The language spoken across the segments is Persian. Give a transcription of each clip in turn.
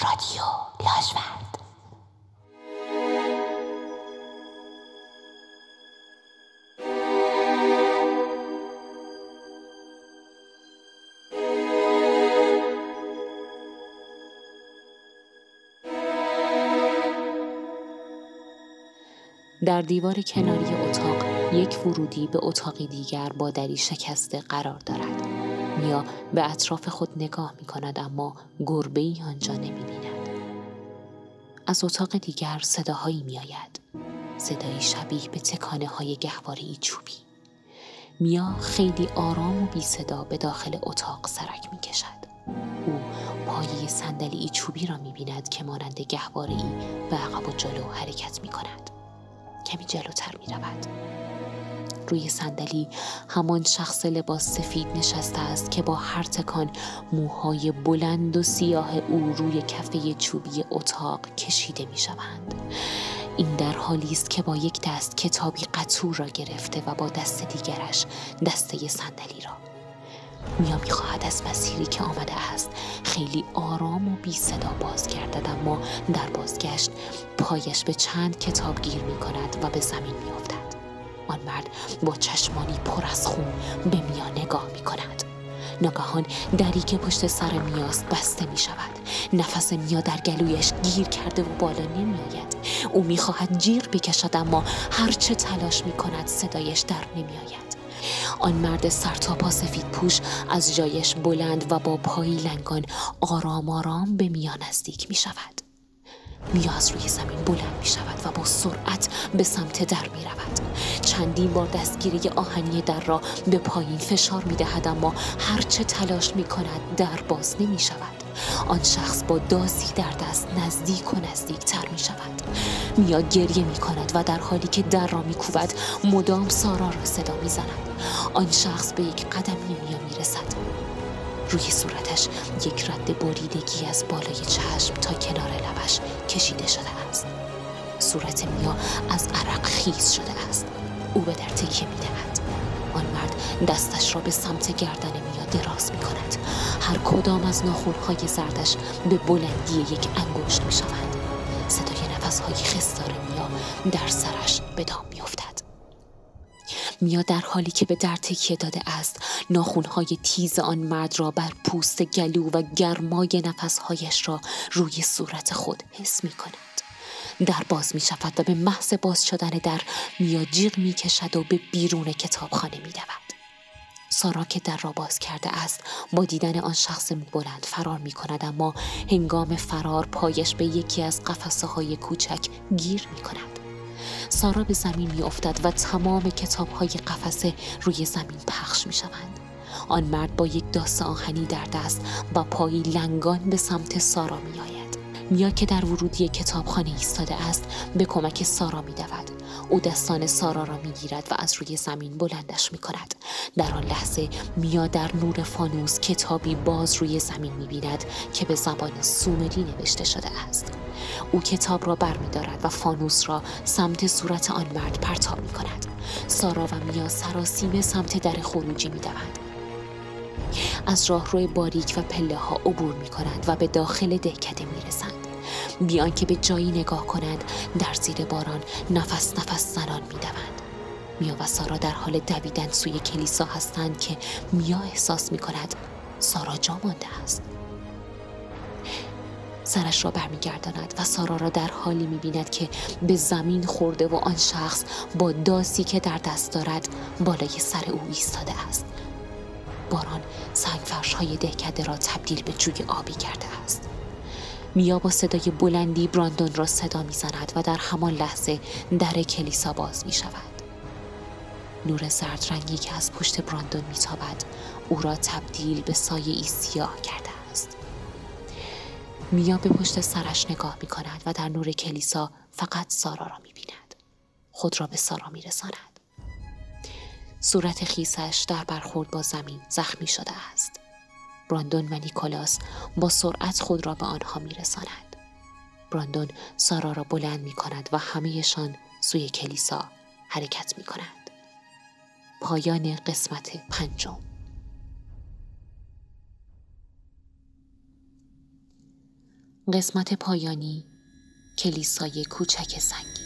رادیو لاجورد. در دیوار کناری اتاق یک ورودی به اتاقی دیگر با دری شکسته قرار دارد. میا به اطراف خود نگاه می کند اما گربه ای آنجا نمی بیند. از اتاق دیگر صداهایی می آید. صدایی شبیه به تکانه های گهواره چوبی. میا خیلی آرام و بی صدا به داخل اتاق سرک می کشد. او پایه صندلی چوبی را می بیند که مانند گهواره ای به عقب و جلو حرکت می کند. کمی جلوتر می رود. روی صندلی. همان شخص لباس سفید نشسته است که با هر تکان موهای بلند و سیاه او روی کفه چوبی اتاق کشیده می شوند. این در حالی است که با یک دست کتابی قطور را گرفته و با دست دیگرش دسته صندلی را. میا می‌خواهد از مسیری که آمده است. خیلی آرام و بی صدا باز گردد اما در بازگشت پایش به چند کتاب گیر می کند و به زمین می آن مرد با چشمانی پر از خون به میا نگاه می کند ناگهان دری که پشت سر میاست بسته می شود نفس میا در گلویش گیر کرده و بالا نمی آید او می خواهد جیغ بکشد اما هرچه تلاش می کند صدایش در نمی آید آن مرد سرتاپا سفید پوش از جایش بلند و با پایی لنگان آرام آرام به میا نزدیک می شود میا از روی زمین بلند می شود و با سرعت به سمت در می رود. چندین بار دستگیری آهنی در را به پایین فشار می دهد اما هرچه تلاش می کند در باز نمی شود. آن شخص با دازی در دست نزدیک و نزدیک تر می شود. میا گریه می کند و در حالی که در را می کوبد مدام سارا را صدا می زند. آن شخص به یک قدمی میا می رسد. روی صورتش یک رد بریدگی از بالای چشم تا کنار لبش کشیده شده است صورت میا از عرق خیز شده است او به در تکیه می دهد. آن مرد دستش را به سمت گردن میا دراز می کند هر کدام از ناخونهای زردش به بلندی یک انگشت می شود صدای نفسهای خستار میا در سرش به دام می افتد. میا در حالی که به در تکیه داده است ناخونهای تیز آن مرد را بر پوست گلو و گرمای نفسهایش را روی صورت خود حس می کند. در باز می شود و به محض باز شدن در میا جیغ می کشد و به بیرون کتابخانه می دود. سارا که در را باز کرده است با دیدن آن شخص بلند فرار می کند اما هنگام فرار پایش به یکی از قفسه های کوچک گیر می کند. سارا به زمین می افتد و تمام کتاب های قفسه روی زمین پخش می شوند. آن مرد با یک داس آهنی در دست و پایی لنگان به سمت سارا می آید. میا که در ورودی کتابخانه ایستاده است به کمک سارا می دود. او دستان سارا را می گیرد و از روی زمین بلندش می کند. در آن لحظه میا در نور فانوس کتابی باز روی زمین می بیند که به زبان سومری نوشته شده است. او کتاب را بر می دارد و فانوس را سمت صورت آن مرد پرتاب می کند. سارا و میا سراسیمه سمت در خروجی می دوند. از راهروی باریک و پله ها عبور می کنند و به داخل دهکده می رسند. بیان که به جایی نگاه کنند در زیر باران نفس نفس زنان می دوند. میا و سارا در حال دویدن سوی کلیسا هستند که میا احساس می کند سارا جا مانده است. سرش را برمیگرداند و سارا را در حالی می‌بیند که به زمین خورده و آن شخص با داسی که در دست دارد بالای سر او ایستاده است باران سنگفرش های دهکده را تبدیل به جوی آبی کرده است میا با صدای بلندی براندون را صدا می‌زند و در همان لحظه در کلیسا باز می شود. نور زرد رنگی که از پشت براندون میتابد او را تبدیل به سایه ای سیاه کرده است. میا به پشت سرش نگاه می کند و در نور کلیسا فقط سارا را می بیند. خود را به سارا می رساند. صورت خیسش در برخورد با زمین زخمی شده است. براندون و نیکولاس با سرعت خود را به آنها می رساند. براندون سارا را بلند می کند و همهشان سوی کلیسا حرکت می کند. پایان قسمت پنجم قسمت پایانی کلیسای کوچک سنگی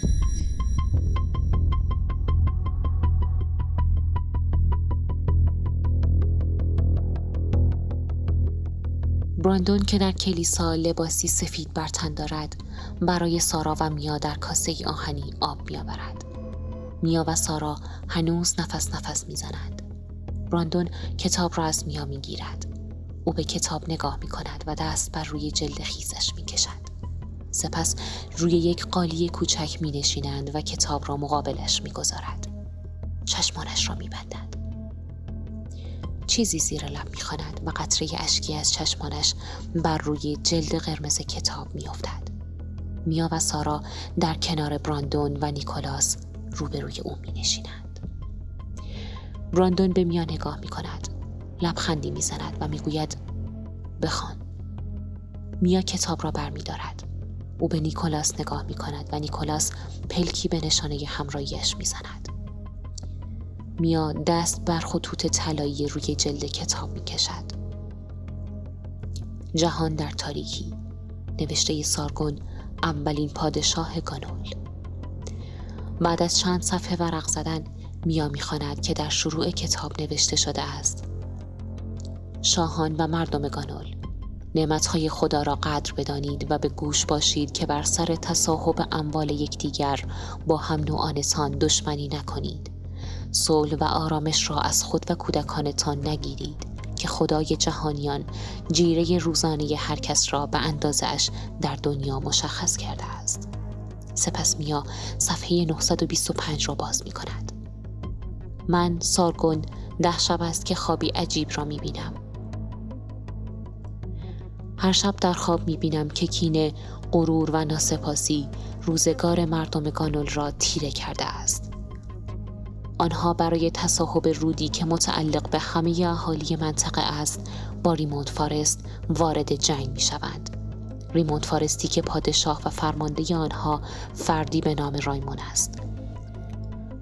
براندون که در کلیسا لباسی سفید بر تن دارد برای سارا و میا در کاسه آهنی آب میآورد میا و سارا هنوز نفس نفس می‌زنند براندون کتاب را از میا می‌گیرد او به کتاب نگاه می کند و دست بر روی جلد خیزش می کشد. سپس روی یک قالی کوچک می نشینند و کتاب را مقابلش می گذارد. چشمانش را می بندد. چیزی زیر لب می خاند و قطره اشکی از چشمانش بر روی جلد قرمز کتاب می افتد. میا و سارا در کنار براندون و نیکولاس روبروی او می نشینند. براندون به میا نگاه می کند. لبخندی می زند و می گوید بخوان. میا کتاب را بر می. او به نیکولاس نگاه می کند و نیکولاس پلکی به نشانه همراهیش می زند. میا دست بر خطوط طلایی روی جلد کتاب می کشد. جهان در تاریکی. نوشته سارگون اولین پادشاه گانول. بعد از چند صفحه ورق زدن میا می‌خواند که در شروع کتاب نوشته شده است. شاهان و مردم گانول نعمتهای خدا را قدر بدانید و به گوش باشید که بر سر تصاحب اموال یکدیگر با هم نوعانتان دشمنی نکنید. صلح و آرامش را از خود و کودکانتان نگیرید که خدای جهانیان جیره روزانه هر کس را به اندازش در دنیا مشخص کرده است. سپس میا صفحه 925 را باز می کند. من سارگون ده شب است که خوابی عجیب را می بینم. هر شب در خواب می بینم که کینه غرور و ناسپاسی روزگار مردم گانول را تیره کرده است. آنها برای تصاحب رودی که متعلق به همه اهالی منطقه است با ریموند فارست وارد جنگ می شوند. ریموند فارستی که پادشاه و فرمانده آنها فردی به نام رایمون است.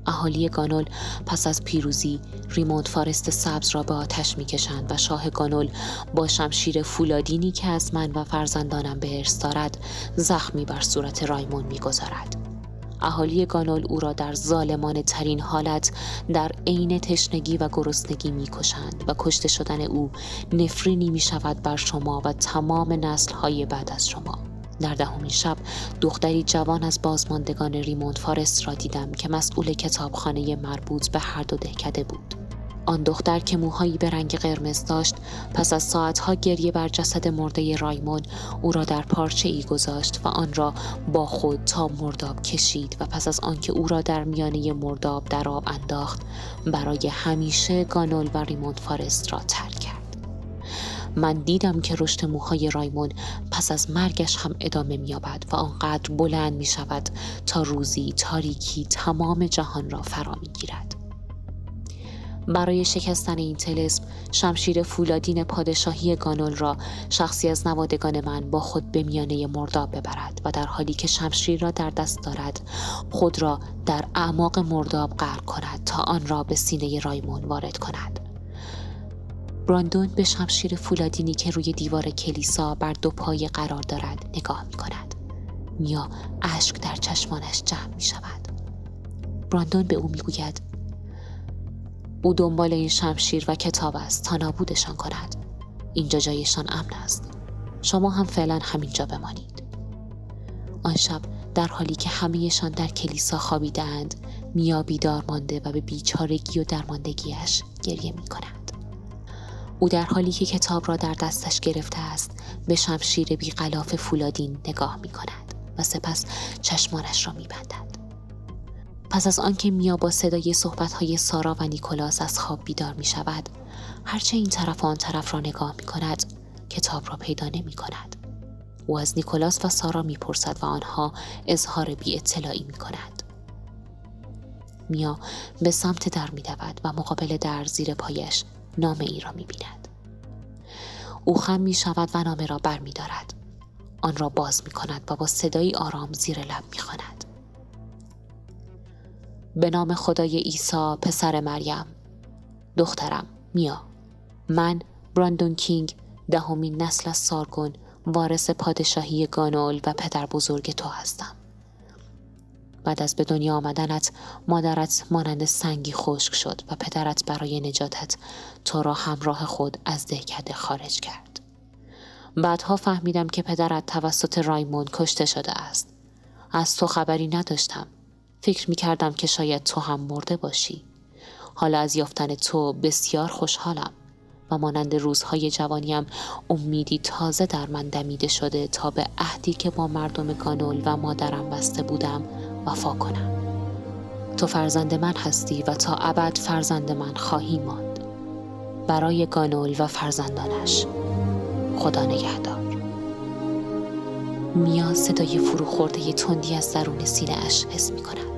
اهالی گانول پس از پیروزی ریموند فارست سبز را به آتش می‌کشند و شاه گانول با شمشیر فولادینی که از من و فرزندانم به ارث دارد زخمی بر صورت رایمون می‌گذارد اهالی گانول او را در ظالمانه ترین حالت در عین تشنگی و گرسنگی می‌کشند و کشته شدن او نفرینی می شود بر شما و تمام نسل های بعد از شما. در دهمین شب دختری جوان از بازماندگان ریموند فارست را دیدم که مسئول کتابخانه مربوط به هر دو دهکده بود. آن دختر که موهایی به رنگ قرمز داشت پس از ساعتها گریه بر جسد مرده رایمون او را در پارچه ای گذاشت و آن را با خود تا مرداب کشید و پس از آنکه او را در میانه مرداب در آب انداخت برای همیشه گانول و ریموند فارست را ترک کرد من دیدم که رشد موهای رایمون پس از مرگش هم ادامه مییابد و آنقدر بلند می شود تا روزی تاریکی تمام جهان را فرا می گیرد. برای شکستن این تلسم شمشیر فولادین پادشاهی گانول را شخصی از نوادگان من با خود به میانه مرداب ببرد و در حالی که شمشیر را در دست دارد خود را در اعماق مرداب غرق کند تا آن را به سینه رایمون وارد کند براندون به شمشیر فولادینی که روی دیوار کلیسا بر دو پای قرار دارد نگاه می کند. میا اشک در چشمانش جمع می شود. براندون به او می گوید او دنبال این شمشیر و کتاب است تا نابودشان کند. اینجا جایشان امن است. شما هم فعلا همینجا بمانید. آن شب در حالی که همهشان در کلیسا خوابیدند میا بیدار مانده و به بیچارگی و درماندگیش گریه می کند. او در حالی که کتاب را در دستش گرفته است به شمشیر بی غلاف فولادین نگاه می کند و سپس چشمانش را می بندد. پس از آنکه میا با صدای صحبتهای سارا و نیکولاس از خواب بیدار می شود هرچه این طرف و آن طرف را نگاه می کند کتاب را پیدا نمی کند او از نیکولاس و سارا می پرسد و آنها اظهار بی اطلاعی می کند میا به سمت در می و مقابل در زیر پایش نامه ای را می بیند. او خم می شود و نامه را بر می دارد. آن را باز می کند و با صدایی آرام زیر لب می خاند. به نام خدای عیسی پسر مریم. دخترم میا. من براندون کینگ دهمین نسل از سارگون وارث پادشاهی گانول و پدر بزرگ تو هستم. بعد از به دنیا آمدنت مادرت مانند سنگی خشک شد و پدرت برای نجاتت تو را همراه خود از دهکده خارج کرد. بعدها فهمیدم که پدرت توسط رایمون کشته شده است. از تو خبری نداشتم. فکر می کردم که شاید تو هم مرده باشی. حالا از یافتن تو بسیار خوشحالم و مانند روزهای جوانیم امیدی تازه در من دمیده شده تا به عهدی که با مردم گانول و مادرم بسته بودم وفا کنم. تو فرزند من هستی و تا ابد فرزند من خواهی ماند. برای گانول و فرزندانش. خدا نگهدار. میا صدای فروخورده تندی از درون سینه اش حس می کند.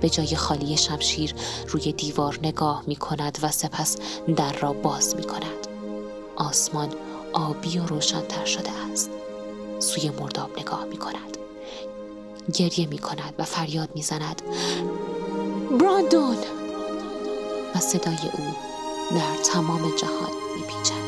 به جای خالی شمشیر روی دیوار نگاه می کند و سپس در را باز می کند. آسمان آبی و روشنتر شده است. سوی مرداب نگاه می کند. گریه می کند و فریاد می زند. براندون و صدای او در تمام جهان می پیچد.